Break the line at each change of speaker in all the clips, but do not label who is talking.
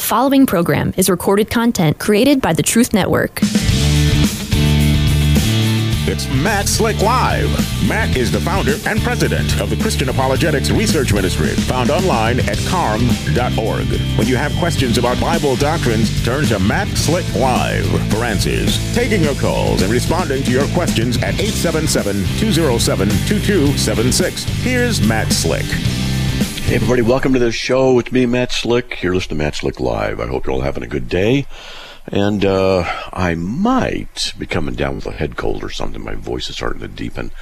The following program is recorded content created by the Truth Network.
It's Matt Slick Live. Matt is the founder and president of the Christian Apologetics Research Ministry, found online at carm.org. When you have questions about Bible doctrines, turn to Matt Slick Live for answers. Taking your calls and responding to your questions at 877 207 2276. Here's Matt Slick.
Hey, everybody, welcome to the show. It's me, Matt Slick. You're listening to Matt Slick Live. I hope you're all having a good day. And uh, I might be coming down with a head cold or something. My voice is starting to deepen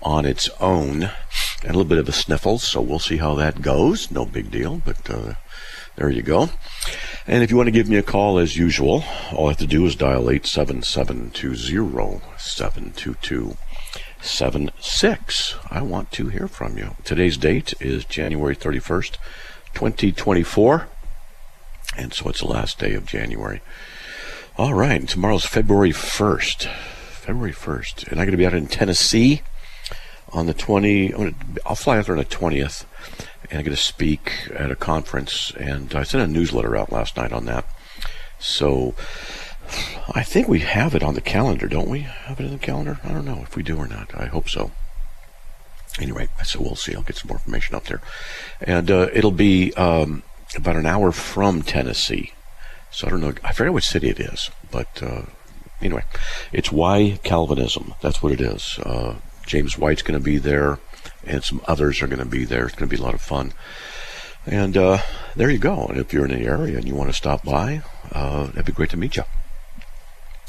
on its own. And a little bit of a sniffle, so we'll see how that goes. No big deal, but uh, there you go. And if you want to give me a call as usual, all I have to do is dial 877-207-2276. I want to hear from you. Today's date is January 31st, 2024. And so it's the last day of January. All right, tomorrow's February 1st. February 1st. And I'm going to be out in Tennessee on the 20. I'm gonna, I'll fly out there on the 20th and I'm going to speak at a conference. And I sent a newsletter out last night on that. So I think we have it on the calendar, don't we? Have it in the calendar? I don't know if we do or not. I hope so. Anyway, so we'll see. I'll get some more information up there. And uh, it'll be um, about an hour from Tennessee. So I don't know. I forget which city it is, but uh, anyway, it's Why Calvinism. That's what it is. Uh, James White's going to be there, and some others are going to be there. It's going to be a lot of fun. And uh, there you go. And if you're in the area and you want to stop by, uh, that'd be great to meet you.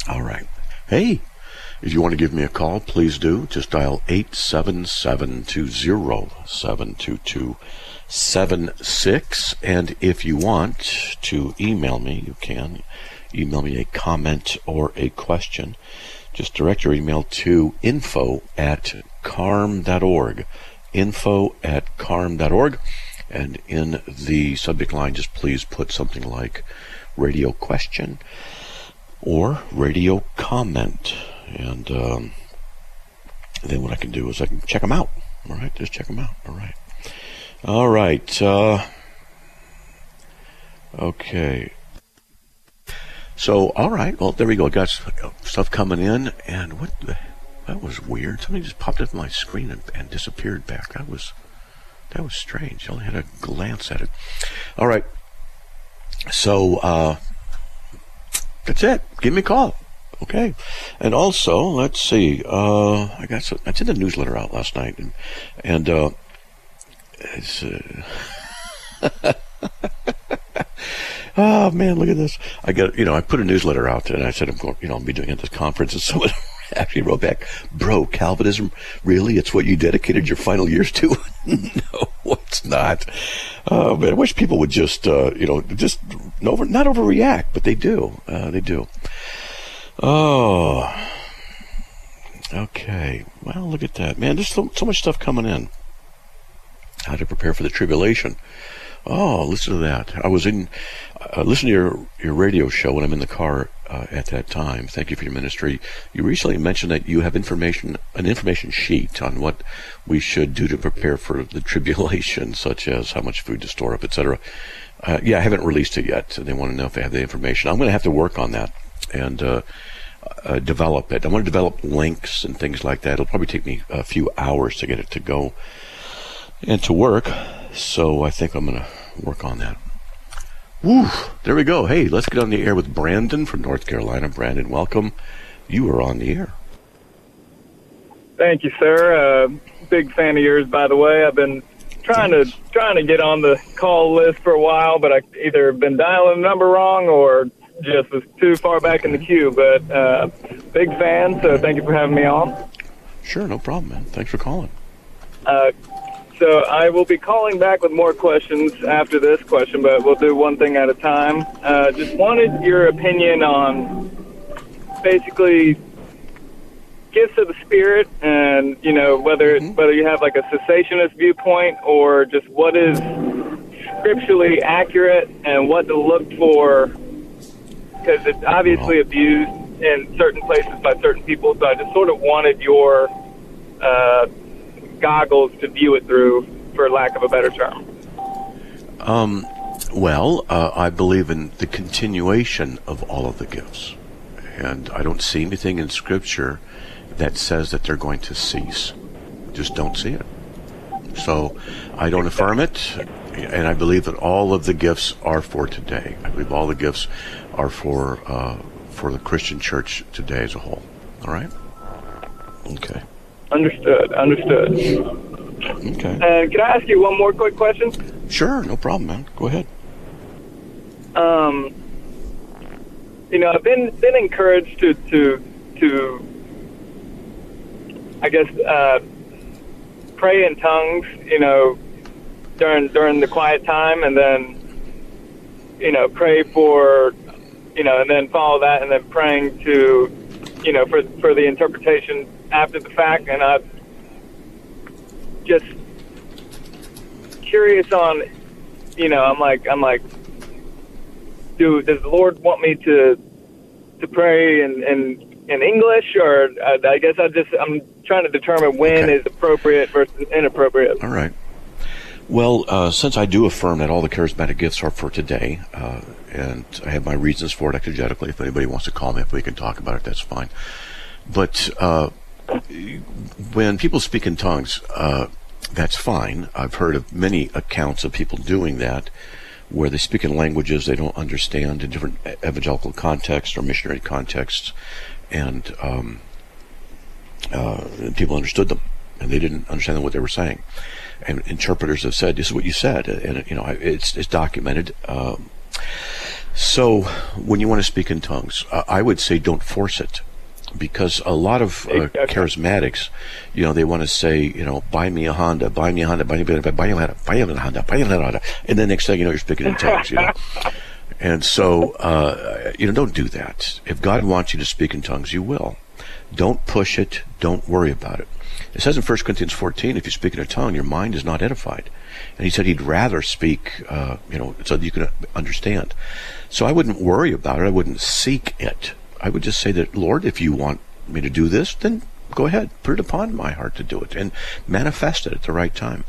All right. Hey, if you want to give me a call, please do. Just dial 877 207 76. And if you want to email me, you can email me a comment or a question. Just direct your email to info at carm.org. Info at carm.org. And in the subject line, just please put something like radio question or radio comment. And um, then what I can do is I can check them out. All right, just check them out. All right. All right. Uh, okay. So, all right. Well, there we go. Got stuff coming in, and what the, that was weird. Something just popped up my screen and, and disappeared back. That was that was strange. I only had a glance at it. All right. So uh, that's it. Give me a call. Okay. And also, let's see. Uh, I got some, I sent a newsletter out last night, and and uh, it's. Uh, oh man, look at this! I got you know I put a newsletter out and I said I'm going you know I'll be doing it at this conference and someone actually wrote back, "Bro, Calvinism really? It's what you dedicated your final years to?" no, it's not. Oh I wish people would just uh, you know just over not overreact, but they do. Uh, they do. Oh. Okay. Well, look at that, man. There's so, so much stuff coming in how to prepare for the tribulation. Oh, listen to that. I was in, uh, listen to your, your radio show when I'm in the car uh, at that time. Thank you for your ministry. You recently mentioned that you have information, an information sheet on what we should do to prepare for the tribulation, such as how much food to store up, etc. Uh, yeah, I haven't released it yet. They want to know if I have the information. I'm going to have to work on that and uh, uh, develop it. I want to develop links and things like that. It'll probably take me a few hours to get it to go and to work. So I think I'm going to work on that. Woo! There we go. Hey, let's get on the air with Brandon from North Carolina. Brandon, welcome. You are on the air.
Thank you, sir. Uh, big fan of yours, by the way. I've been trying to trying to get on the call list for a while, but I either been dialing the number wrong or just was too far back in the queue. But uh, big fan, so thank you for having me on.
Sure, no problem, man. Thanks for calling.
Uh, so I will be calling back with more questions after this question, but we'll do one thing at a time. Uh, just wanted your opinion on basically gifts of the spirit, and you know whether
Mhm.
whether you have like a cessationist viewpoint or just what is scripturally accurate and what to look for, because it's obviously abused in certain places by certain people. So I just sort of wanted your uh, goggles to view it through, for lack of a better term.
Um, Well, uh, I believe in the continuation of all of the gifts. And I don't see anything in Scripture that says that they're going to cease. Just don't see it. So I don't affirm it, and I believe that all of the gifts are for today. I believe all the gifts are for uh, for the Christian church today as a whole. All right. Okay.
Understood. Understood.
Okay.
And can I ask you one more quick question?
Sure. No problem, man. Go ahead.
Um, you know, I've been been encouraged to to to, I guess, uh, pray in tongues. You know, during during the quiet time, and then, you know, pray for, you know, and then follow that, and then praying to, you know, for for the interpretation after the fact. And I'm just curious on, you know, I'm like I'm like do does the Lord want me to to pray in in, in English or uh, I guess I just I'm trying to determine when
Okay.
is appropriate versus inappropriate.
All right. Well, uh, since I do affirm that all the charismatic gifts are for today, uh, and I have my reasons for it exegetically, if anybody wants to call me, if we can talk about it, that's fine. But uh, when people speak in tongues, uh, that's fine. I've heard of many accounts of people doing that, where they speak in languages they don't understand in different evangelical contexts or missionary contexts, and um, uh, people understood them, and they didn't understand what they were saying. And interpreters have said, "This is what you said," and you know it's it's documented. Um, so when you want to speak in tongues, uh, I would say don't force it, because a lot of uh, charismatics, you know, they want to say, you know, buy me a Honda, buy me a Honda, buy me a Honda, buy me a Honda, buy me a Honda, buy me a Honda, and then next thing you know, you're speaking in tongues, you know. And so, uh, you know, don't do that. If God wants you to speak in tongues, you will. Don't push it. Don't worry about it. It says in 1 Corinthians 14, if you speak in a tongue, your mind is not edified. And he said he'd rather speak, uh, you know, so that you can understand. So I wouldn't worry about it. I wouldn't seek it. I would just say that, Lord, if you want me to do this, then go ahead. Put it upon my heart to do it and manifest it at the right time.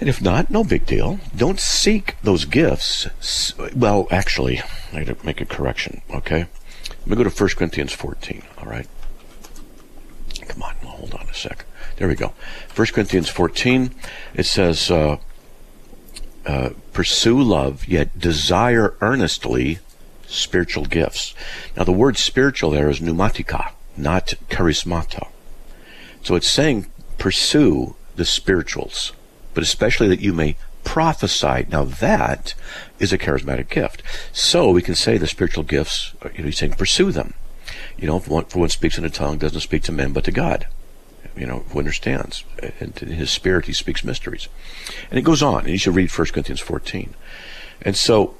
And if not, no big deal. Don't seek those gifts. Well, actually, I got to make a correction, okay? Let me go to 1 Corinthians 14, all right? Come on, well, hold on a sec. There we go. 1 Corinthians 14, it says, uh, uh, pursue love, yet desire earnestly spiritual gifts. Now, the word spiritual there is pneumatika, not charismata. So it's saying pursue the spirituals, but especially that you may prophesy. Now that is a charismatic gift. So we can say the spiritual gifts, uh, you know, he's saying pursue them. You know, if one, for one speaks in a tongue, doesn't speak to men but to God. You know, who understands. And in his spirit he speaks mysteries. And it goes on, and you should read 1 Corinthians 14. And so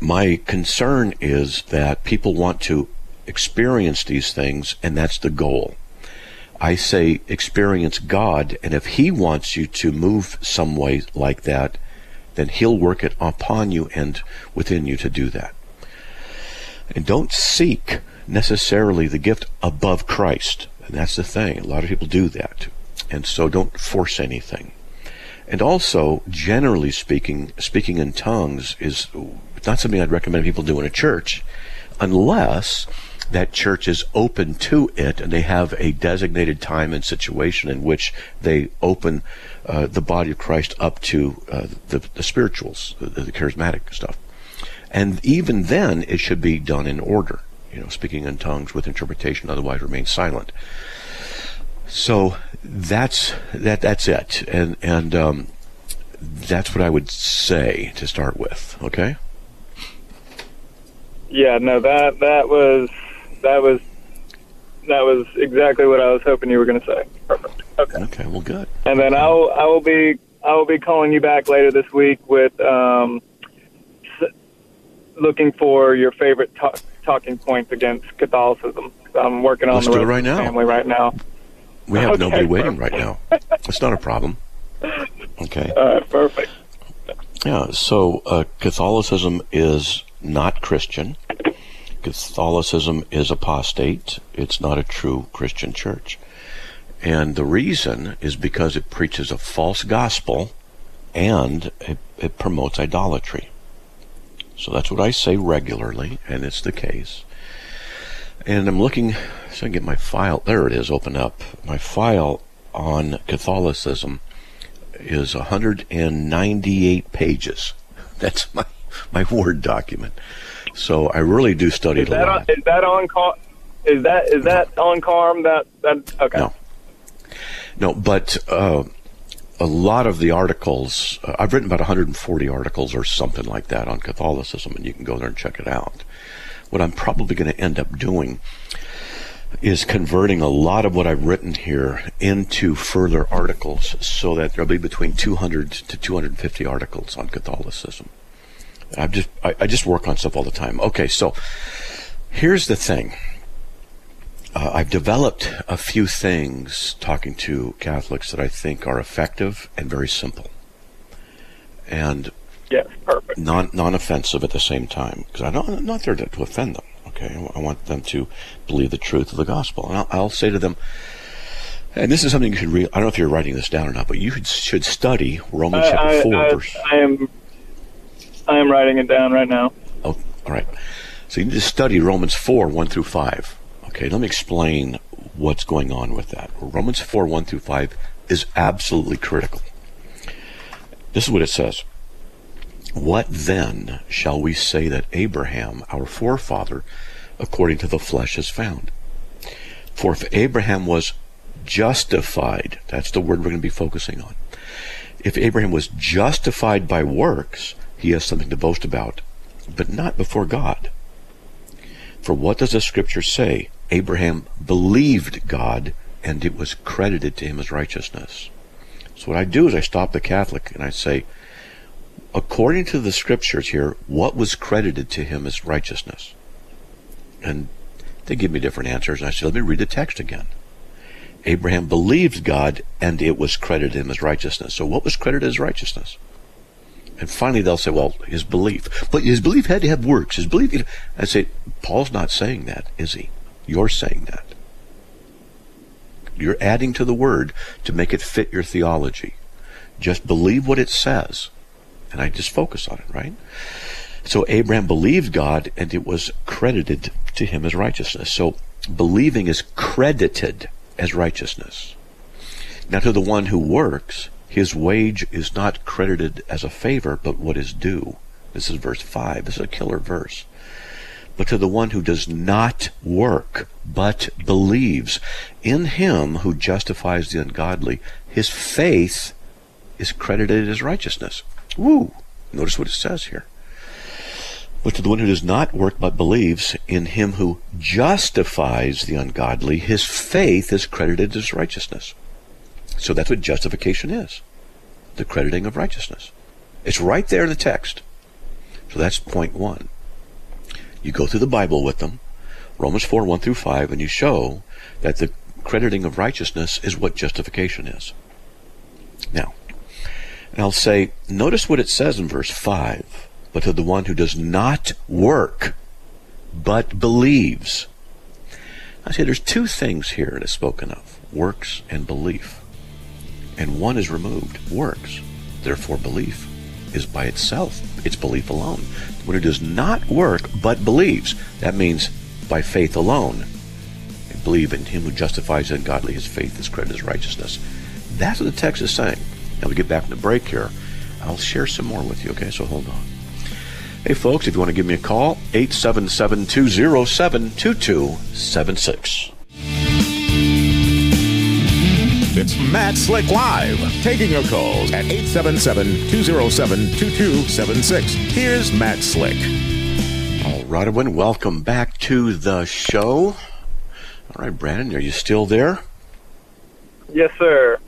my concern is that people want to experience these things, and that's the goal. I say experience God, and if He wants you to move some way like that, then He'll work it upon you and within you to do that. And don't seek necessarily the gift above Christ. And that's the thing. A lot of people do that. And so don't force anything. And also, generally speaking, speaking in tongues is not something I'd recommend people do in a church unless that church is open to it and they have a designated time and situation in which they open uh, the body of Christ up to uh, the, the spirituals, the, the charismatic stuff. And even then, it should be done in order. You know, speaking in tongues with interpretation, otherwise remain silent. So that's that. That's it, and and um, that's what I would say to start with. Okay.
Yeah, no, that that was that was that was exactly what I was hoping you were going to say. Perfect. Okay.
Okay. Well, good.
And then I'll I will be I will be calling you back later this week with um, s- looking for your favorite talk, talking points against Catholicism. I'm working on
Let's
the
do it right now.
family right now.
We have
Okay,
nobody waiting right now. It's not a problem. Okay.
All right, perfect.
Yeah, so uh, Catholicism is not Christian. Catholicism is apostate. It's not a true Christian church. And the reason is because it preaches a false gospel and it, it promotes idolatry. So that's what I say regularly, and it's the case. And I'm looking, so I get my file. There it is, open up. My file on Catholicism is 198 pages. That's my my Word document. So I really do study
Is
it a
that
lot.
on, is that on car? Is that is that on Carm? That that okay.
No. No, but uh, a lot of the articles, uh, I've written about 140 articles or something like that on Catholicism, and you can go there and check it out. What I'm probably going to end up doing is converting a lot of what I've written here into further articles so that there'll be between 200 to 250 articles on Catholicism. I've just, I, I just work on stuff all the time. Okay, so here's the thing. Uh, I've developed a few things talking to Catholics that I think are effective and very simple, and
Yes, perfect.
non non offensive at the same time. Because I don't, I'm not there to, to offend them. Okay, I want them to believe the truth of the gospel, and I'll, I'll say to them. And this is something you should read. I don't know if you're writing this down or not, but you should, should study Romans
I,
chapter
I,
four,
I,
verse.
I am I am writing it down right now.
Oh, all right. So you need to study Romans 4, 1 through 5. Okay, let me explain what's going on with that. Romans 4, 1 through 5 is absolutely critical. This is what it says. What then shall we say that Abraham, our forefather, according to the flesh, has found? For if Abraham was justified, that's the word we're going to be focusing on. If Abraham was justified by works, he has something to boast about, but not before God. For what does the scripture say? Abraham believed God, and it was credited to him as righteousness. So what I do is I stop the Catholic and I say, according to the scriptures here, what was credited to him as righteousness? And they give me different answers, and I say, let me read the text again. Abraham believed God, and it was credited him as righteousness. So what was credited as righteousness? And finally, they'll say, well, his belief. But his belief had to have works. His belief. You know, I say, Paul's not saying that, is he? You're saying that. You're adding to the word to make it fit your theology. Just believe what it says. And I just focus on it, right? So Abraham believed God, and it was credited to him as righteousness. So believing is credited as righteousness. Now, to the one who works, his wage is not credited as a favor, but what is due. This is verse 5. This is a killer verse. But to the one who does not work, but believes in him who justifies the ungodly, his faith is credited as righteousness. Woo! Notice what it says here. But to the one who does not work but believes in him who justifies the ungodly, his faith is credited as righteousness. So that's what justification is the crediting of righteousness. It's right there in the text. So that's point one. You go through the Bible with them, Romans 4 1 through 5, and you show that the crediting of righteousness is what justification is. Now, I'll say, notice what it says in verse 5 but to the one who does not work, but believes. I say there's two things here that is spoken of works and belief. And one is removed works. Therefore, belief is by itself, it's belief alone. One who does not work, but believes, that means by faith alone. I believe in him who justifies the ungodly, his faith is credited as righteousness. That's what the text is saying. Now we get back from the break here. I'll share some more with you, okay? So hold on. Hey, folks, if you want to give me a call, 877 207 2276.
It's Matt Slick Live, taking your calls at 877-207-2276. Here's Matt Slick.
All right, everyone, welcome back to the show. All right, Brandon, are you still there?
Yes, sir.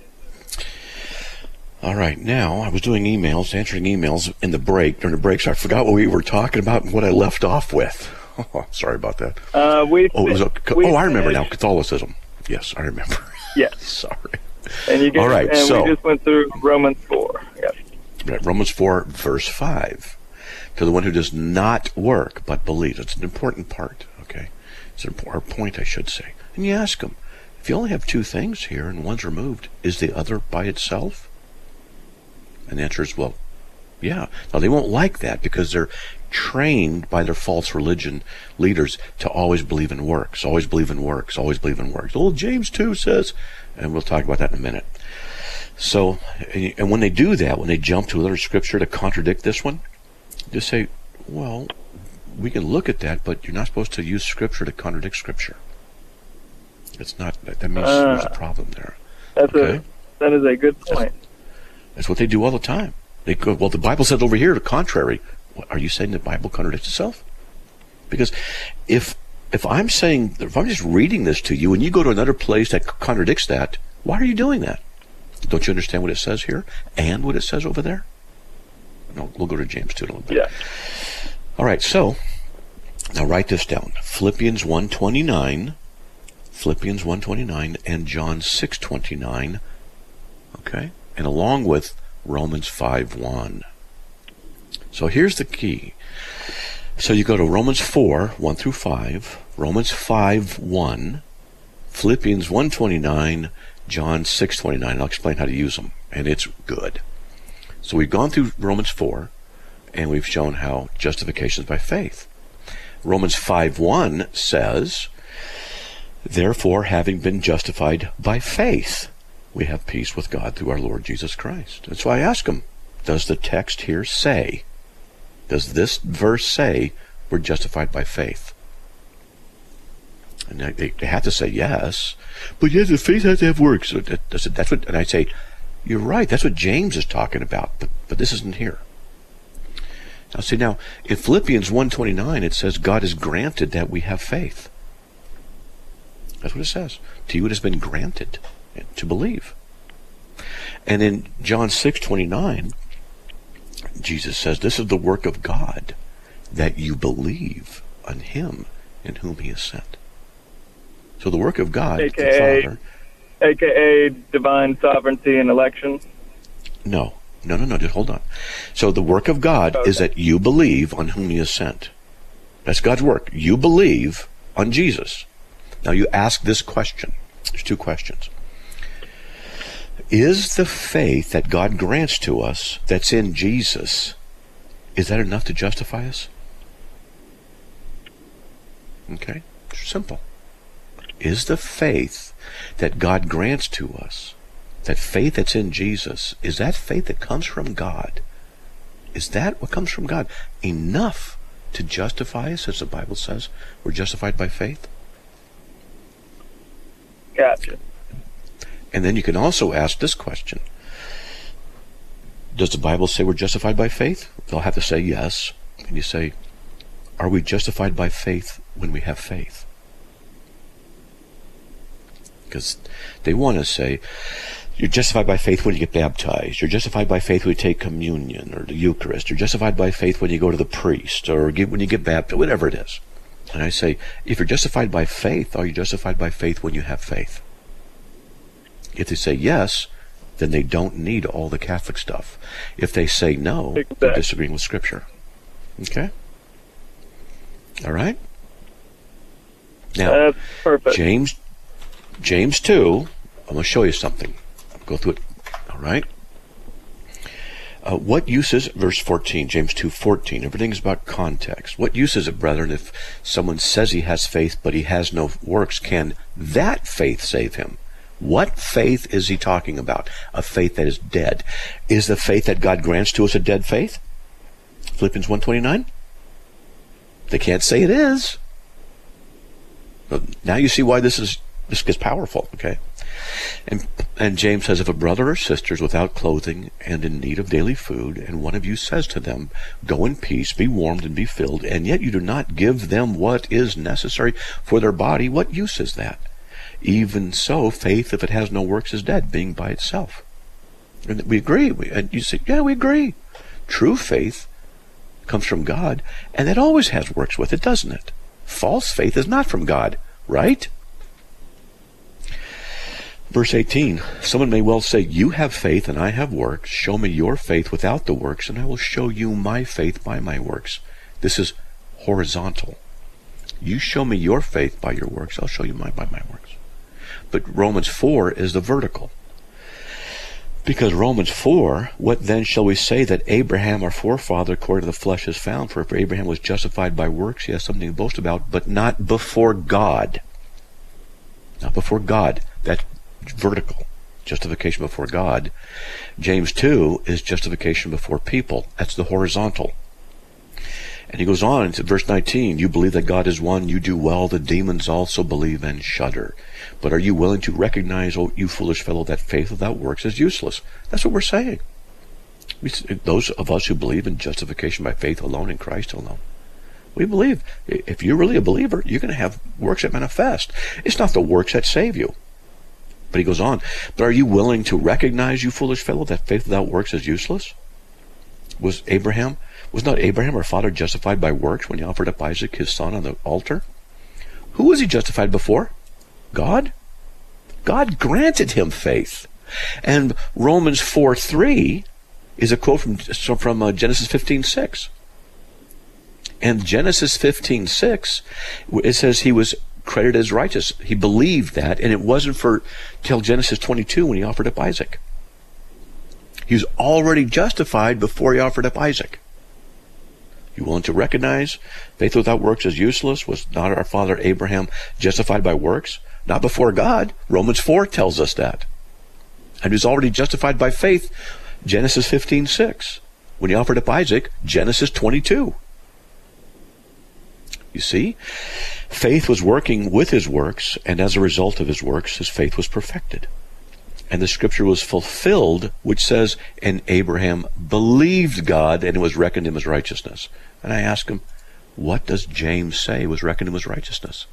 All right, now I was doing emails, answering emails in the break, during the break, so I forgot what we were talking about and what I left off with. Oh, sorry about that.
Uh, we.
Oh, it was a,
we
oh, I remember now, Catholicism. Yes, I remember.
Yes,
sorry.
And you. Just,
All right,
and
so-
we just went through Romans four. Yes.
Right, Romans 4, verse 5. To the one who does not work, but believes. It's an important part, okay? It's an important point, I should say. And you ask them, if you only have two things here and one's removed, is the other by itself? And the answer is, well, yeah. Now, they won't like that because they're trained by their false religion leaders to always believe in works, always believe in works, always believe in works. Well, James 2 says, and we'll talk about that in a minute. So, and when they do that, when they jump to another scripture to contradict this one, just say, well, we can look at that, but you're not supposed to use scripture to contradict scripture. It's not, that means uh, there's a problem there.
That's okay? a, that is a good point.
That's, that's what they do all the time. They go, well, the Bible said over here the contrary. Are you saying the Bible contradicts itself? Because if if I'm saying if I'm just reading this to you and you go to another place that contradicts that, why are you doing that? Don't you understand what it says here and what it says over there? No, we'll go to James 2 in a little bit.
Yeah.
All right, so now write this down. Philippians 129, Philippians 129 and John 629. Okay? And along with Romans 5 1. So here's the key. So you go to Romans 4, 1 through 5, Romans 5, 1, Philippians 129, John 6:29. I'll explain how to use them, and it's good. So we've gone through Romans 4, and we've shown how justification is by faith. Romans 5:1 says, "Therefore, having been justified by faith, we have peace with God through our Lord Jesus Christ." And so I ask him, does the text here say, does this verse say we're justified by faith? And they, they have to say yes. But yes, the faith has to have works. That's what, and I say, you're right. That's what James is talking about. But, but this isn't here. Now see now in Philippians 1:29 it says God has granted that we have faith. That's what it says. To you it has been granted to believe. And in John 6:29 Jesus says this is the work of God that you believe on him in whom he has sent. So the work of God,
AKA,
Father,
AKA divine sovereignty and election.
No, no, no, no. Just hold on. So the work of God okay. is that you believe on whom He has sent. That's God's work. You believe on Jesus. Now you ask this question. There's two questions. Is the faith that God grants to us that's in Jesus, is that enough to justify us? Okay, simple is the faith that God grants to us, that faith that's in Jesus, is that faith that comes from God? Is that what comes from God enough to justify us, as the Bible says? We're justified by faith?
Gotcha.
And then you can also ask this question Does the Bible say we're justified by faith? They'll have to say yes. And you say, Are we justified by faith when we have faith? because they want to say you're justified by faith when you get baptized. You're justified by faith when you take communion or the Eucharist. You're justified by faith when you go to the priest or when you get baptized, whatever it is. And I say, if you're justified by faith, are you justified by faith when you have faith? If they say yes, then they don't need all the Catholic stuff. If they say no, exactly. they're disagreeing with Scripture. Okay? All right?
Now, perfect.
James James 2, I'm going to show you something. I'll go through it. All right? Uh, what uses? Verse 14, James 2 14. Everything is about context. What use is it, brethren, if someone says he has faith but he has no works? Can that faith save him? What faith is he talking about? A faith that is dead. Is the faith that God grants to us a dead faith? Philippians 129? They can't say it is. Now you see why this is this gets powerful, okay? And and James says, if a brother or sister is without clothing and in need of daily food, and one of you says to them, Go in peace, be warmed and be filled, and yet you do not give them what is necessary for their body, what use is that? Even so, faith, if it has no works, is dead, being by itself. And we agree. We, and you say, yeah, we agree. True faith comes from God, and that always has works with it, doesn't it? False faith is not from God, right? Verse 18 Someone may well say, You have faith and I have works. Show me your faith without the works, and I will show you my faith by my works. This is horizontal. You show me your faith by your works, I'll show you mine by my works. But Romans 4 is the vertical. Because Romans 4, what then shall we say that Abraham, our forefather, according to the flesh, is found? For if Abraham was justified by works, he has something to boast about, but not before God. Not before God. That's vertical. Justification before God. James 2 is justification before people. That's the horizontal. And he goes on to verse 19, you believe that God is one, you do well, the demons also believe and shudder. But are you willing to recognize, oh, you foolish fellow, that faith without works is useless? That's what we're saying. Those of us who believe in justification by faith alone in Christ alone. We believe if you're really a believer, you're going to have works that manifest. It's not the works that save you. But he goes on, but are you willing to recognize, you foolish fellow, that faith without works is useless? Was Abraham was not Abraham our father justified by works when he offered up Isaac his son on the altar? Who was he justified before? God? God granted him faith. And Romans 4 3 is a quote from, from uh, Genesis 15 6. And Genesis 15 6, it says he was credited as righteous. He believed that, and it wasn't for till Genesis 22 when he offered up Isaac. He was already justified before he offered up Isaac. You willing to recognize faith without works is useless? Was not our father Abraham justified by works? Not before God. Romans 4 tells us that. And he was already justified by faith. Genesis 15 6. When he offered up Isaac, Genesis 22. You see? Faith was working with his works, and as a result of his works, his faith was perfected. And the scripture was fulfilled, which says, And Abraham believed God, and it was reckoned him as righteousness. And I ask him, what does James say was reckoned him as righteousness?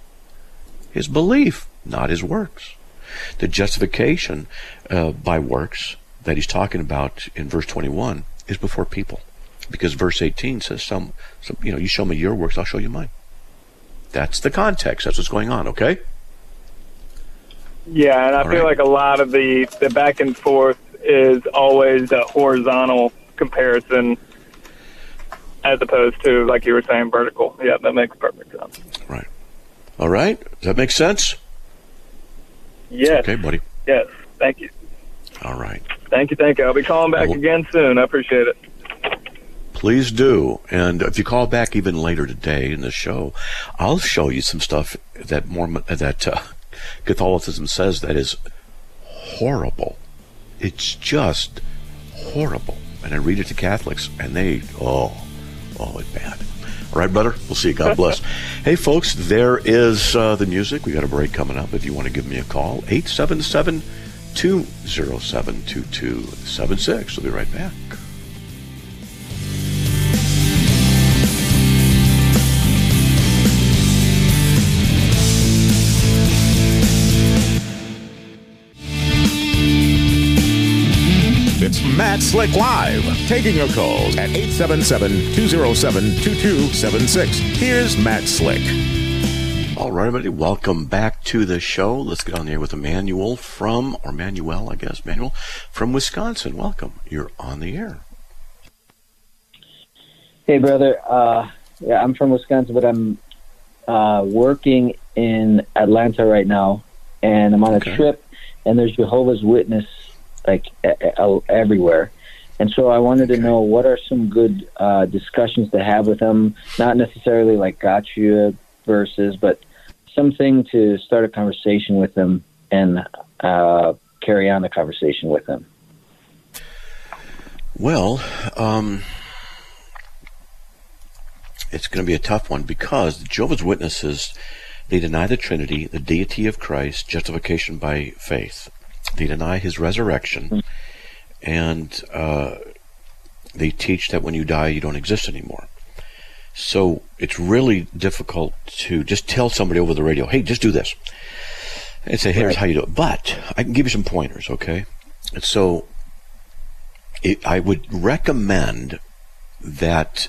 His belief, not his works. The justification uh, by works that he's talking about in verse 21 is before people. Because verse 18 says, some, some, you know, you show me your works, I'll show you mine. That's the context. That's what's going on, okay?
Yeah, and I
All
feel
right.
like a lot of the, the back and forth is always a horizontal comparison as opposed to, like you were saying, vertical. Yeah, that makes perfect sense.
Right. All right. Does that make sense?
Yes.
Okay, buddy.
Yes. Thank you.
All right.
Thank you. Thank you. I'll be calling back
Well-
again soon. I appreciate it.
Please do. And if you call back even later today in the show, I'll show you some stuff that more that uh, Catholicism says that is horrible. It's just horrible. And I read it to Catholics, and they oh oh it's bad. All right, brother. We'll see you. God bless. hey, folks, there is uh, the music. We got a break coming up. If you want to give me a call, 877 207 2276. We'll be right back.
It's Matt Slick Live, taking your calls at 877-207-2276. Here's Matt Slick.
All right, everybody, welcome back to the show. Let's get on the air with Emmanuel from, or Manuel, I guess, Manuel from Wisconsin. Welcome. You're on the air.
Hey, brother. Uh, yeah, I'm from Wisconsin, but I'm uh, working in Atlanta right now, and I'm on a
Okay.
trip, and there's Jehovah's Witness like everywhere. And so I wanted to know what are some good uh, discussions to have with them, not necessarily like gotcha verses, but something to start a conversation with them and uh, carry on the conversation with them.
Well, um, it's going to be a tough one because the Jehovah's Witnesses they deny the Trinity, the deity of Christ, justification by faith. They deny His resurrection, and uh, they teach that when you die, you don't exist anymore. So it's really difficult to just tell somebody over the radio, "Hey, just do this," and say, "Here's
Right.
how you do it." But I can give you some pointers, okay? And so it, I would recommend that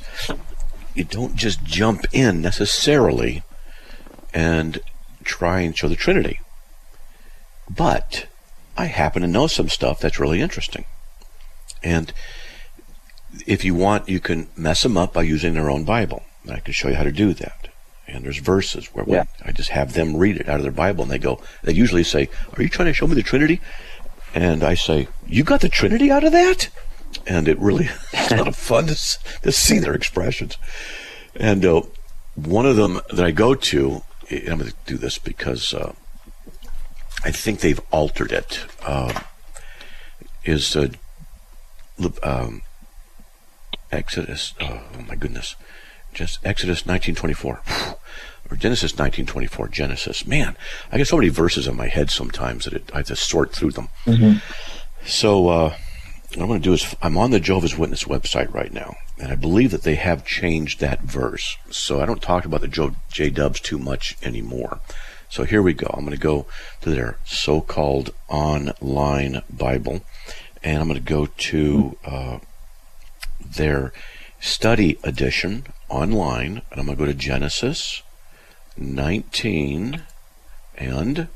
you don't just jump in necessarily and try and show the Trinity. But I happen to know some stuff that's really interesting. And if you want, you can mess them up by using their own Bible. And I can show you how to do that. And there's verses where
Yeah.
I just have them read it out of their Bible, and they go, they usually say, "Are you trying to show me the Trinity?" And I say, You got the Trinity out of that? And it really is a lot of fun to, to see their expressions. And uh, one of them that I go to, I'm going to do this because uh, I think they've altered it. Uh, is uh, um, Exodus? Oh, oh my goodness, just Exodus 1924 or Genesis 1924. Genesis, man, I get so many verses in my head sometimes that it, I have to sort through them.
Mm-hmm.
So uh, what I'm going to do is I'm on the Jehovah's Witness website right now, and I believe that they have changed that verse. So I don't talk about the J Dubs too much anymore. So here we go. I'm going to go to their so-called online Bible, and I'm going to go to uh, their study edition online, and I'm going to go to Genesis 19, and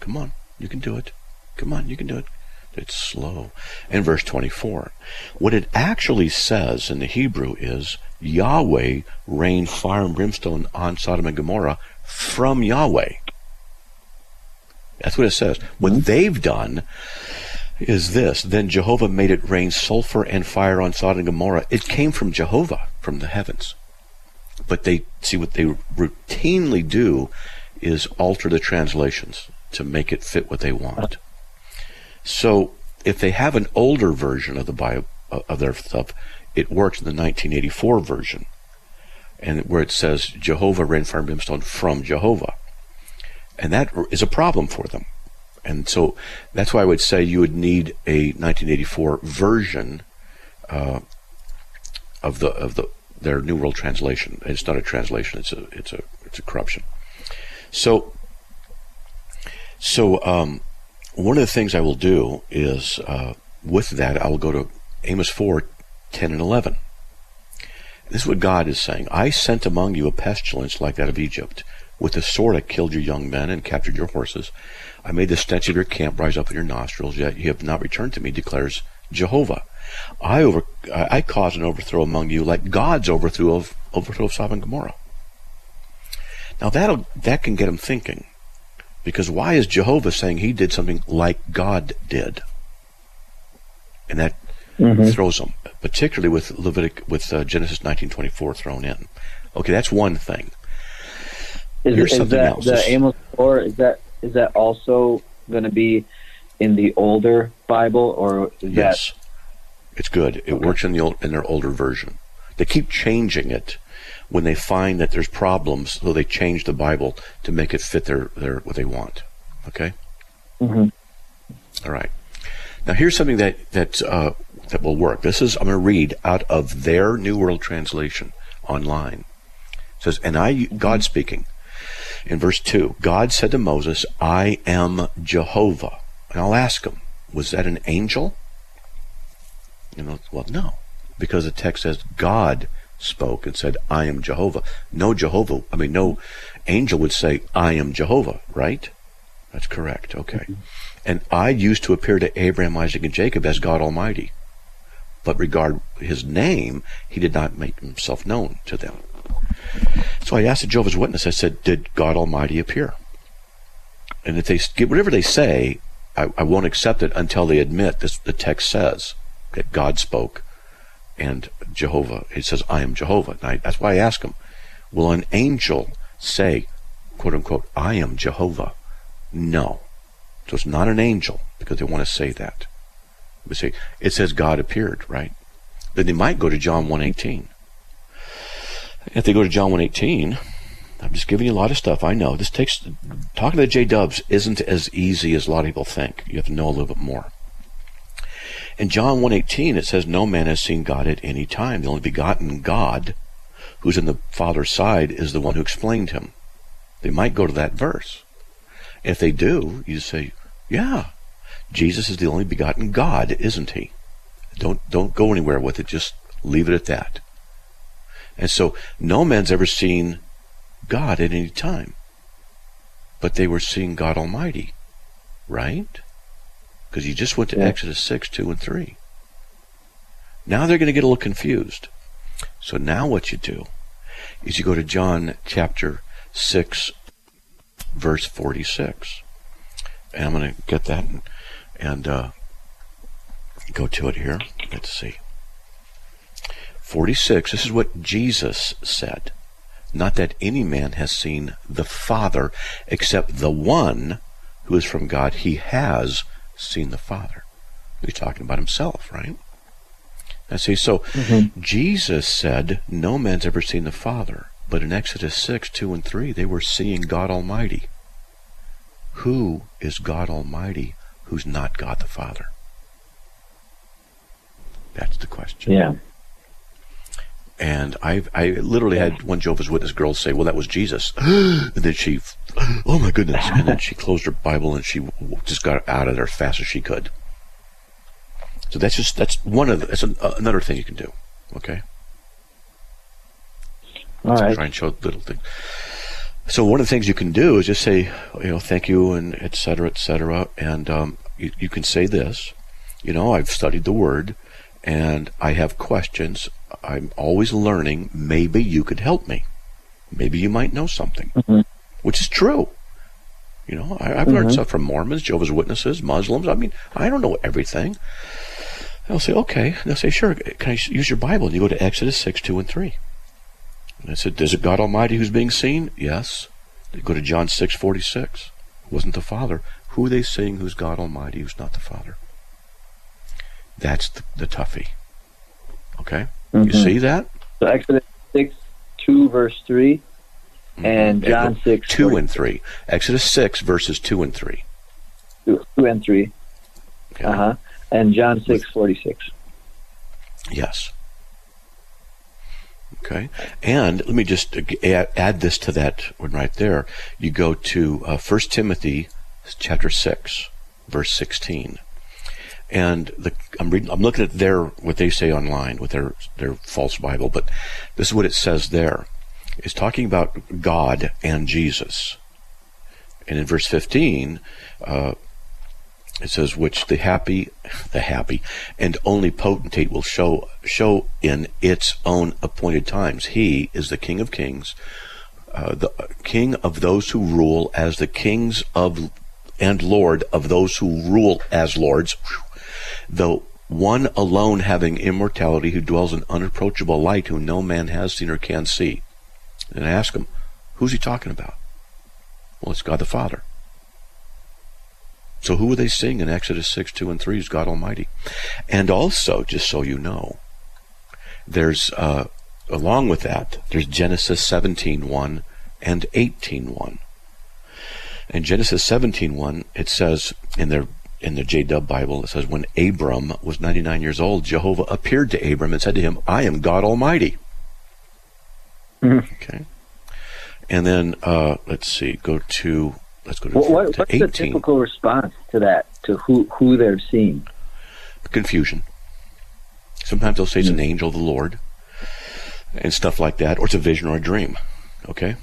come on, you can do it. Come on, you can do it. It's slow. And verse 24. What it actually says in the Hebrew is Yahweh rained fire and brimstone on Sodom and Gomorrah from Yahweh. That's what it says. What they've done is this. Then Jehovah made it rain sulfur and fire on Sodom and Gomorrah. It came from Jehovah, from the heavens. But they see what they routinely do is alter the translations to make it fit what they want. So if they have an older version of the Bible uh, of their stuff, it works in the 1984 version, and where it says Jehovah rain fire and brimstone from Jehovah and that is a problem for them. And so that's why I would say you would need a 1984 version uh, of the of the their New World Translation. It's not a translation; it's a it's a it's a corruption. So so um, one of the things I will do is uh, with that I will go to Amos 4, 10 and 11. This is what God is saying. I sent among you a pestilence like that of Egypt with the sword I killed your young men and captured your horses. I made the stench of your camp rise up in your nostrils, yet you have not returned to me, declares Jehovah. I over I caused an overthrow among you like God's overthrow of overthrow of Sodom and Gomorrah. Now that'll that can get him thinking. Because why is Jehovah saying he did something like God did? And that mm-hmm. throws him, particularly with Levitic with uh, Genesis 19:24 thrown in. Okay, that's one thing.
Is, Here's is something that else. the Amos four? Is that is that also going to be in the older Bible, or is
yes,
that...
it's good. It okay. works in the old, in their older version. They keep changing it when they find that there's problems, so they change the Bible to make it fit their, their what they want. Okay.
Mm-hmm.
All right. Now here's something that that uh, that will work. This is I'm going to read out of their New World Translation online. It says, "And I, God speaking." In verse 2, God said to Moses, I am Jehovah. And I'll ask him, was that an angel? You know, well, no, because the text says God spoke and said, I am Jehovah. No Jehovah, I mean, no angel would say, I am Jehovah, right? That's correct. Okay. Mm-hmm. And I used to appear to Abraham, Isaac, and Jacob as God Almighty. But regard his name, he did not make himself known to them. So I asked the Jehovah's Witness, I said, Did God Almighty appear? And if they get whatever they say, I, I won't accept it until they admit this, the text says that God spoke and Jehovah, it says, I am Jehovah. I, that's why I ask them, will an angel say, quote unquote, I am Jehovah? No. So it's not an angel because they want to say that. But see, it says God appeared, right? Then they might go to John 118 if they go to John 118, I'm just giving you a lot of stuff. I know this takes talking to the J Dubs isn't as easy as a lot of people think. You have to know a little bit more. In John 1:18 it says no man has seen God at any time. The only begotten God who's in the Father's side is the one who explained him. They might go to that verse. If they do, you say, yeah, Jesus is the only begotten God, isn't he? Don't don't go anywhere with it. Just leave it at that. And so no man's ever seen God at any time. But they were seeing God Almighty, right? Because you just went to yeah. Exodus 6, 2, and 3. Now they're going to get a little confused. So now what you do is you go to John chapter 6, verse 46. And I'm going to get that and, and uh, go to it here. Let's see. 46, this is what Jesus said. Not that any man has seen the Father, except the one who is from God. He has seen the Father. He's talking about himself, right? I see. So mm-hmm. Jesus said, No man's ever seen the Father. But in Exodus 6, 2 and 3, they were seeing God Almighty. Who is God Almighty who's not God the Father? That's the question.
Yeah.
And I I literally had one Jehovah's Witness girl say, "Well, that was Jesus," and then she, oh my goodness, and then she closed her Bible and she just got out of there as fast as she could. So that's just that's one of the, that's an, uh, another thing you can do. Okay.
All right.
Try and show little things. So one of the things you can do is just say, you know, thank you and et cetera, et cetera, and um, you, you can say this. You know, I've studied the Word, and I have questions. I'm always learning. Maybe you could help me. Maybe you might know something, mm-hmm. which is true. You know, I, have mm-hmm. learned stuff from Mormons, Jehovah's Witnesses, Muslims. I mean, I don't know everything. I'll say, okay. They'll say, sure. Can I use your Bible? And you go to Exodus 6, 2, and 3. And I said, is it God Almighty who's being seen? Yes. They go to John 6, 46. wasn't the Father. Who are they saying who's God Almighty, who's not the Father? That's the, the toughie. Okay? Mm-hmm. You see that?
So Exodus 6, 2, verse 3, mm-hmm. and John 6,
2 and 3. Exodus 6, verses 2 and 3.
2, two and 3. Okay. Uh huh and John six forty six.
Yes. Okay, and let me just add, add, this to that one right there. You go to uh, First Timothy, chapter six, verse sixteen, and the, I'm reading. I'm looking at their what they say online with their their false Bible, but this is what it says there. It's talking about God and Jesus, and in verse fifteen. Uh, it says which the happy the happy and only potentate will show show in its own appointed times he is the king of kings uh, the king of those who rule as the kings of and lord of those who rule as lords the one alone having immortality who dwells in unapproachable light who no man has seen or can see and I ask him who's he talking about well it's god the father so who are they seeing in Exodus 6, 2, and 3 is God Almighty. And also, just so you know, there's, uh, along with that, there's Genesis 17, 1 and 18, 1. In Genesis 17, 1, it says in their in the J-Dub Bible, it says, when Abram was 99 years old, Jehovah appeared to Abram and said to him, I am God Almighty. Mm-hmm. Okay. And then, uh, let's see, go to Let's go to,
what,
to
what's
18.
the typical response to that, to who, who they're seeing?
Confusion. Sometimes they'll say it's mm-hmm. an hmm. angel of the Lord and stuff like that, or it's a vision or a dream. Okay?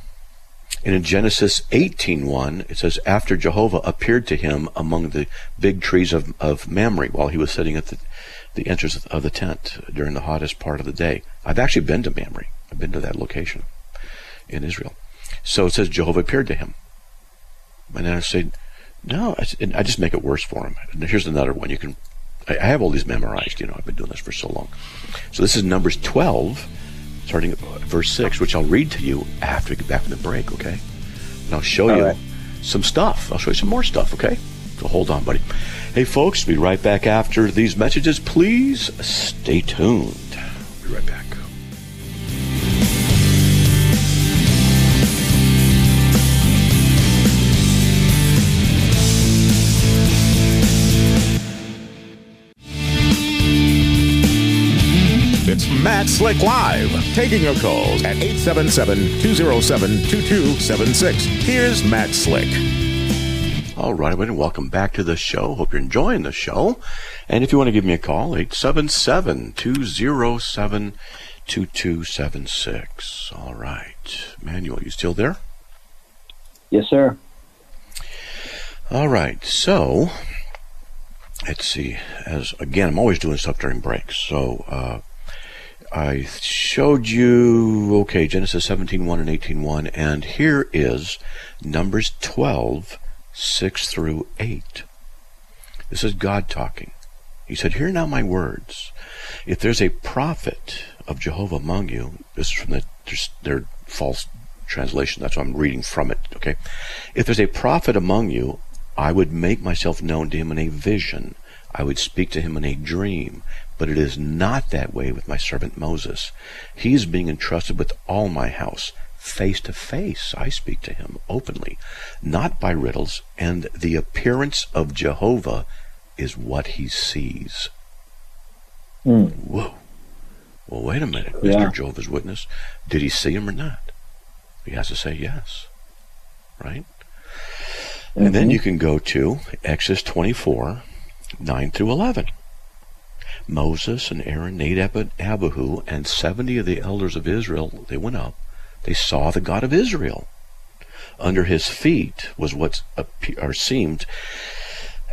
And in Genesis 18.1, it says, After Jehovah appeared to him among the big trees of, of Mamre while he was sitting at the, the entrance of the tent during the hottest part of the day. I've actually been to Mamre. I've been to that location in Israel. So it says Jehovah appeared to him. And I said, no, I, just make it worse for him. And here's another one. You can, I have all these memorized. You know, I've been doing this for so long. So this is Numbers 12, starting at verse 6, which I'll read to you after we get back from the break, okay? And I'll show all you right. some stuff. I'll show you some more stuff, okay? So hold on, buddy. Hey, folks, be right back after these messages. Please stay tuned. Be right back.
Matt Slick Live, taking your calls at 877-207-2276. Here's Matt Slick.
All right, everybody, welcome back to the show. Hope you're enjoying the show. And if you want to give me a call, 877-207-2276. All right. Manuel, you still there?
Yes, sir.
All right. So, let's see. As again, I'm always doing stuff during breaks. So, uh, I showed you, okay, Genesis 17.1 and 18.1, and here is Numbers 12, 6 through 8. This is God talking. He said, Hear now my words. If there's a prophet of Jehovah among you, this is from the, their false translation, that's why I'm reading from it, okay? If there's a prophet among you, I would make myself known to him in a vision. I would speak to him in a dream. But it is not that way with my servant Moses. He is being entrusted with all my house. Face to face, I speak to him openly, not by riddles, and the appearance of Jehovah is what he sees.
Mm.
Whoa. Well, wait a minute,
Yeah.
Mr. Jehovah's Witness. Did he see him or not? He has to say yes. Right? And then you can go to Exodus 24, 9 through 11. Moses and Aaron, Nadab and Abihu, and 70 of the elders of Israel, they went up. They saw the God of Israel. Under his feet was what or seemed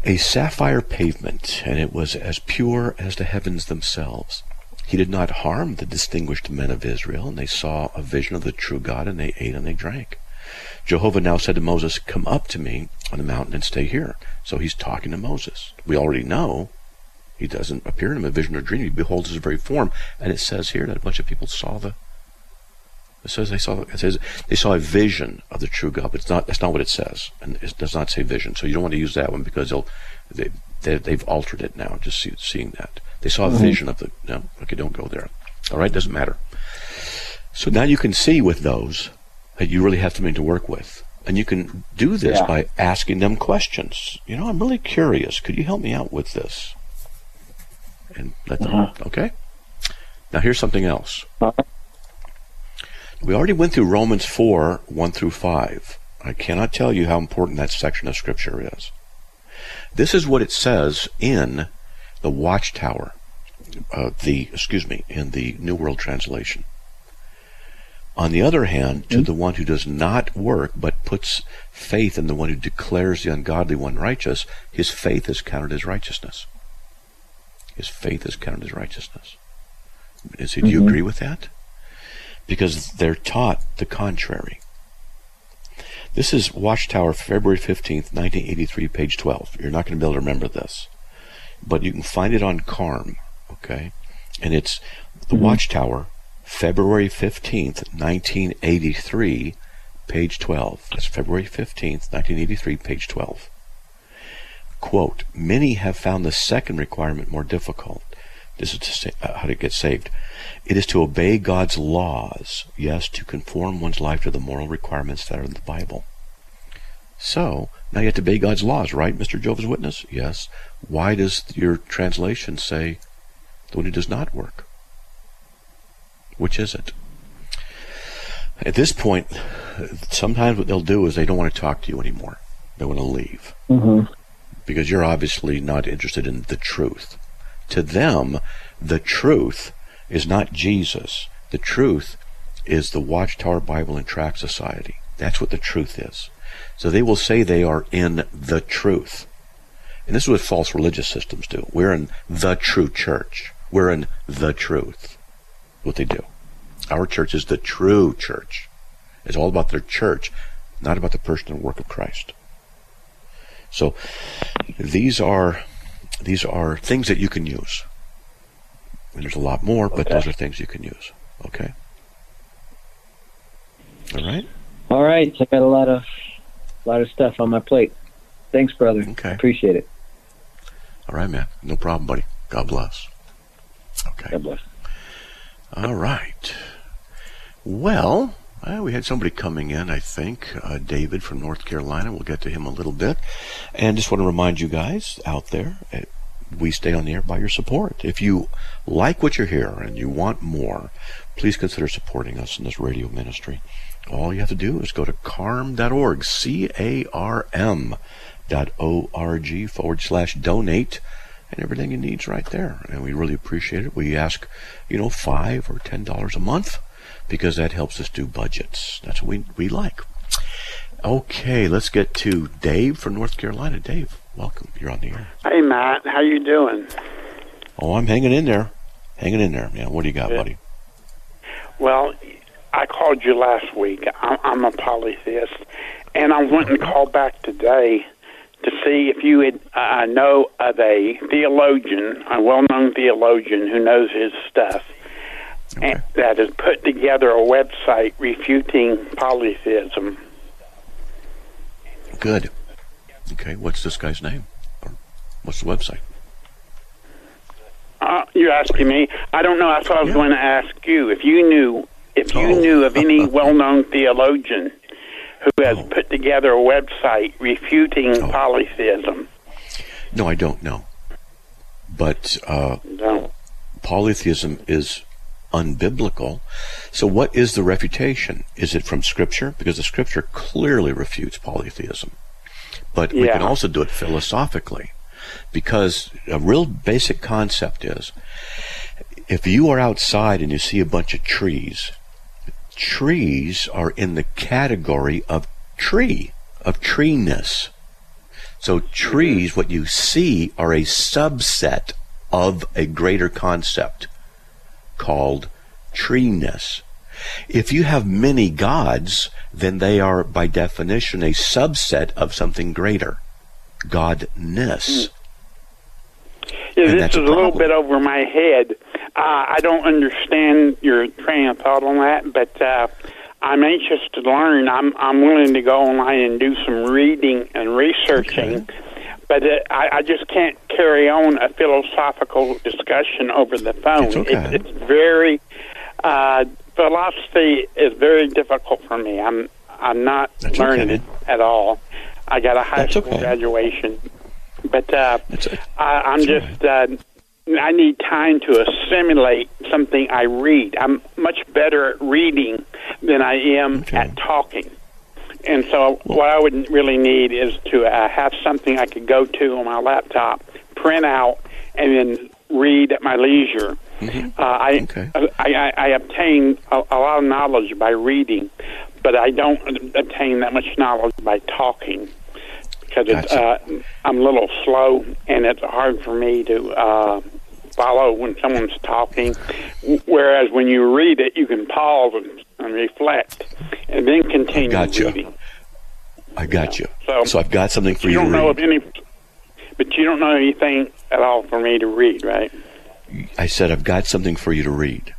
a sapphire pavement, and it was as pure as the heavens themselves. He did not harm the distinguished men of Israel, and they saw a vision of the true God, and they ate and they drank. Jehovah now said to Moses, Come up to me on the mountain and stay here. So he's talking to Moses. We already know he doesn't appear to him in a vision or dream. He beholds his very form. And it says here that a bunch of people saw the it says they saw it says they saw a vision of the true God, but it's not that's not what it says. And it does not say vision. So you don't want to use that one because they'll they, they they've altered it now, just see, seeing that. They saw a mm-hmm. vision of the no, okay, don't go there. All right, doesn't matter. So now you can see with those that you really have something to work with. And you can do this
Yeah.
by asking them questions. You know, I'm really curious. Could you help me out with this? And let them,
Uh-huh.
okay? Now here's something else.
Uh,
We already went through Romans 4, 1 through 5. I cannot tell you how important that section of Scripture is. This is what it says in the Watchtower, uh, the, excuse me, in the New World Translation. On the other hand, to the one who does not work but puts faith in the one who declares the ungodly one righteous, his faith is counted as righteousness. His faith is counted as righteousness. Is, do you mm-hmm. agree with that? Because they're taught the contrary. This is Watchtower, February 15th, 1983, page 12. You're not going to be able to remember this. But you can find it on CARM, okay? And it's the mm-hmm. Watchtower, February 15th, 1983, page 12. That's February 15th, 1983, page 12. Quote, many have found the second requirement more difficult. This is to say, uh, how to get saved. It is to obey God's laws, yes, to conform one's life to the moral requirements that are in the Bible. So, now you have to obey God's laws, right, Mr. Jehovah's Witness? Yes. Why does your translation say the one who does not work? Which is it? At this point, sometimes what they'll do is they don't want to talk to you anymore. They want to leave
hmm
because you're obviously not interested in the truth. To them, the truth is not Jesus. The truth is the Watchtower Bible and Tract Society. That's what the truth is. So they will say they are in the truth. And this is what false religious systems do. We're in the true church. We're in the truth. What they do. Our church is the true church. It's all about their church, not about the person and work of Christ. So these are these are things that you can use. And there's a lot more, but
Okay.
those are things you can use. Okay. All right.
All right, I got a lot of a lot of stuff on my plate. Thanks, brother.
Okay.
Appreciate it.
All right, man. No problem, buddy. God bless. Okay.
God bless.
All right. Well, uh, we had somebody coming in, I think, uh, David from North Carolina. We'll get to him a little bit. And just want to remind you guys out there, uh, we stay on the air by your support. If you like what you hear and you want more, please consider supporting us in this radio ministry. All you have to do is go to carm.org, C A R M dot O R G forward slash donate and everything you need's right there. And we really appreciate it. We ask, you know, five or ten dollars a month because that helps us do budgets. That's what we, we like. Okay, let's get to Dave from North Carolina. Dave, welcome. You're on the air.
Hey Matt, how you doing?
Oh, I'm hanging in there. Hanging in there, man. What do you got,
Good.
buddy?
Well, I called you last week. I'm, I'm a polytheist, and I went and called back today to see if you would uh, know of a theologian, a well-known theologian who knows his stuff,
Okay.
that has put together a website refuting polytheism.
Good. Okay, what's this guy's name? Or what's the website?
Uh, you're asking me? I don't know. That's what I was
Yeah.
going to ask you. If you knew, if you
Oh.
knew of any well-known theologian who has
Oh.
put together a website refuting
Oh.
polytheism.
No, I don't know. But uh,
No.
polytheism is unbiblical. So, what is the refutation? Is it from Scripture? Because the Scripture clearly refutes polytheism. But we can also do it philosophically. Because a real basic concept is if you are outside and you see a bunch of trees, trees are in the category of tree, of treeness. So trees, what you see, are a subset of a greater concept called treeness. If you have many gods, then they are by definition a subset of something greater. Godness.
Yeah,
And
this is
a
a little bit over my head. Uh, I don't understand your train of thought on that, but uh, I'm anxious to learn. I'm I'm willing to go online and do some reading and researching. But uh, I, I just can't carry on a philosophical discussion over the phone.
It's okay.
It, it's very uh, philosophy is very difficult for me. I'm I'm not
That's
learning
okay.
it at all. I got a high
That's
school
okay.
graduation, but uh,
it.
I, I'm
That's
just. Uh, I need time to assimilate something I read. I'm much better at reading than I am at talking. And so, what I would really need is to uh, have something I could go to on my laptop, print out, and then read at my leisure. Uh, I,
Okay.
I, I I obtain a, a lot of knowledge by reading, but I don't obtain that much knowledge by talking because it's, uh, I'm a little slow and it's hard for me to uh, follow when someone's talking. Whereas when you read it, you can pause and, and reflect and then continue
Gotcha.
reading.
I got you.
So-
So I've got something for
You
you
don't know
read.
of any, but you don't know anything at all for me to read, right?
I said I've got something for you to read.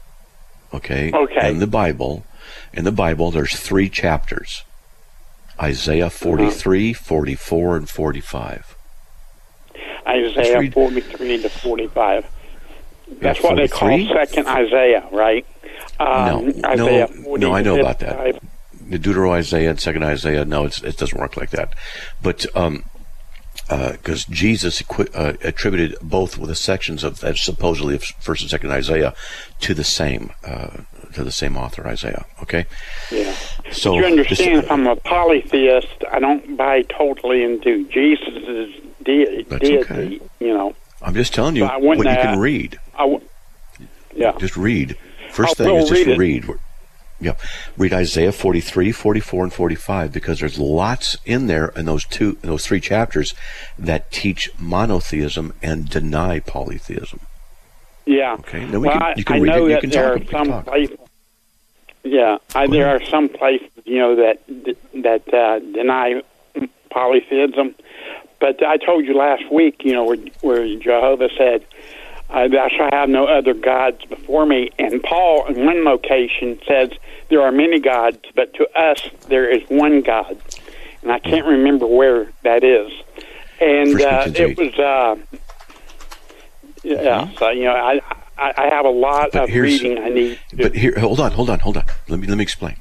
Okay?
Okay.
In the Bible, in the Bible there's three chapters. Isaiah uh-huh. 43, 44, and 45.
Isaiah 43 to 45. That's
Yeah,
what they call
43?
Second Isaiah, right? Um,
No,
Isaiah
no,
40
no, I know about that.
55.
The Deutero Isaiah and Second Isaiah, no, it's, it doesn't work like that. But um, because Jesus equi- uh, attributed both with the sections of uh, supposedly of First and Second Isaiah to the same uh, to the same author Isaiah. Okay,
Yeah.
so
you understand,
this-
if I'm a polytheist, I don't buy totally into Jesus' de- deity.
okay.
You know,
I'm just telling you
So
what you can
uh,
read.
I w- yeah.
Just read. First thing is just
read
read. Yeah, read Isaiah 43, 44, and 45 because there's lots in there in those two, in those three chapters that teach monotheism and deny polytheism.
Yeah.
Okay, then we
well,
can- you can
I
read it, you can
there
talk,
are some
talk.
places. Yeah, I, there are some places, you know, that that uh, deny polytheism. But I told you last week, you know, where, where Jehovah said, uh, "Thou shalt have no other gods before me." And Paul, in one location, says there are many gods, but to us there is one God. And I can't remember where that is. And uh, it was, uh, yeah. So you know, I I, I have a lot
But
of reading I need. To,
But here, hold on, hold on, hold on. Let me let me explain.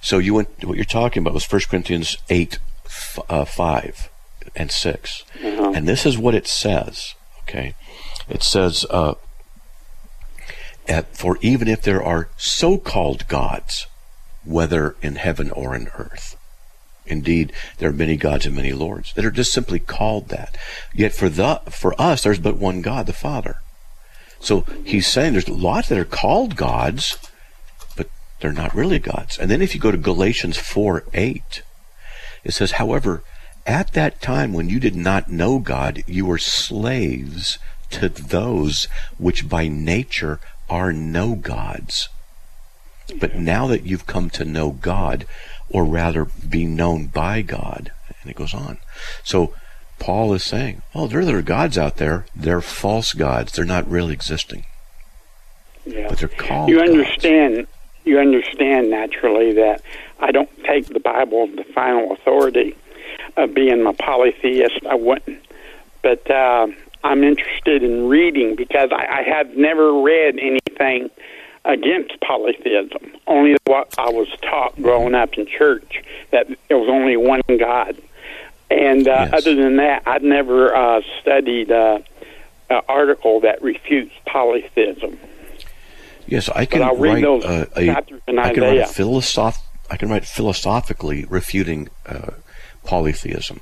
So you went. What you're talking about was 1 Corinthians eight, f- uh, five, and 6
Uh-huh.
and this is what it says. Okay, it says, uh, "For even if there are so-called gods, whether in heaven or in earth." Indeed, there are many gods and many lords that are just simply called that. Yet for the for us, there's but one God, the Father. So he's saying there's lots that are called gods, but they're not really gods. And then if you go to Galatians 4 8, it says, However, at that time when you did not know God, you were slaves to those which by nature are no gods. But now that you've come to know God, or rather be known by God, and it goes on. So Paul is saying, oh, there are gods out there. They're false gods. They're not really existing.
Yeah.
But they're called
You
gods.
understand. You understand naturally that I don't take the Bible as the final authority. Uh, being a polytheist, I wouldn't. But uh, I'm interested in reading because I, I have never read anything against polytheism. Only what I was taught growing up in church that there was only one God. And uh,
Yes.
other than that, I've never uh, studied uh, an article that refutes polytheism.
Yes, I can
I'll read
write
those
uh, a.
chapters in
I can write philosoph. I can write philosophically refuting uh, polytheism,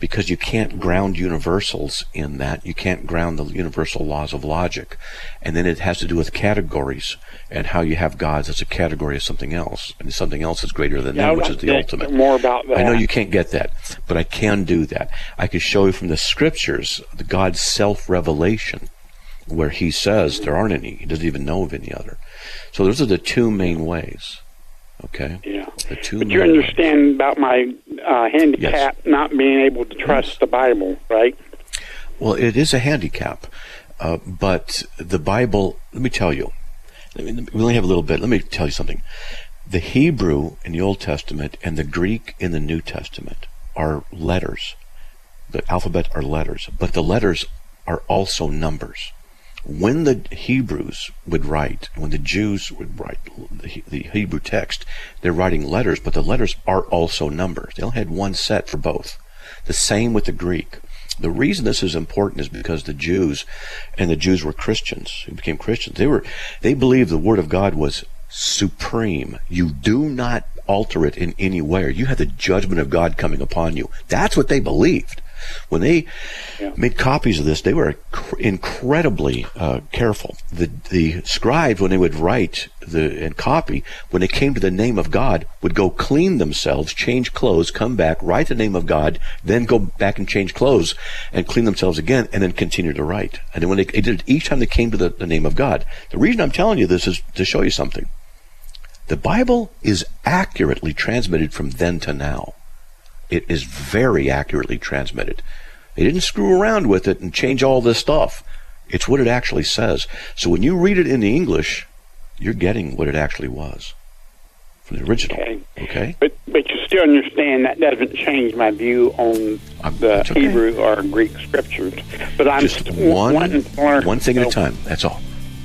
because you can't ground universals in that. You can't ground the universal laws of logic, and then it has to do with categories and how you have gods as a category of something else, and something else is greater than
Yeah,
them, which is the ultimate.
More about that.
I know you can't get that, but I can do that. I can show you from the scriptures the God's self revelation, where He says there aren't any. He doesn't even know of any other. So those are the two main ways. Okay.
Yeah. But you understand about my uh, handicap not being able to trust the Bible, right?
Well, it is a handicap, uh, but the Bible. Let me tell you. Let me, we only have a little bit. Let me tell you something. The Hebrew in the Old Testament and the Greek in the New Testament are letters. The alphabet are letters, but the letters are also numbers. When the Hebrews would write, when the Jews would write the Hebrew text, they're writing letters, but the letters are also numbers. They only had one set for both. The same with the Greek. The reason this is important is because the Jews, and the Jews were Christians who became Christians. They were, they believed the Word of God was supreme. You do not alter it in any way, you have the judgment of God coming upon you. That's what they believed. When they made copies of this, they were incredibly uh, careful. The the scribes, when they would write the and copy, when they came to the name of God, would go clean themselves, change clothes, come back, write the name of God, then go back and change clothes and clean themselves again, and then continue to write. And then when they, they did it each time they came to the, the name of God. The reason I'm telling you this is to show you something. The Bible is accurately transmitted from then to now. It is very accurately transmitted. They didn't screw around with it and change all this stuff. It's what it actually says. So when you read it in the English, you're getting what it actually was from the original.
Okay.
Okay?
But but you still understand that doesn't change my view on
Um,
the
okay.
Hebrew or Greek scriptures. But I'm
Just
st-
one,
wanting to learn.
one thing at a time. That's all.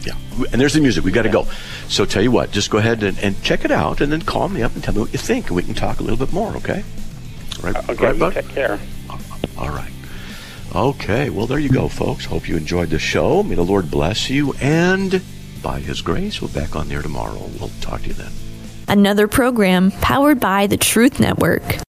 Yeah. And there's the music. we got to go. So tell you what, just go ahead and, and check it out and then call me up and tell me what you think. And we can talk a little bit more, okay? Right,
Okay,
right
you
bud?
take care.
All right. Okay, well, there you go, folks. Hope you enjoyed the show. May the Lord bless you. And by His grace, we'll back on there tomorrow. We'll talk to you then.
Another program powered by the Truth Network.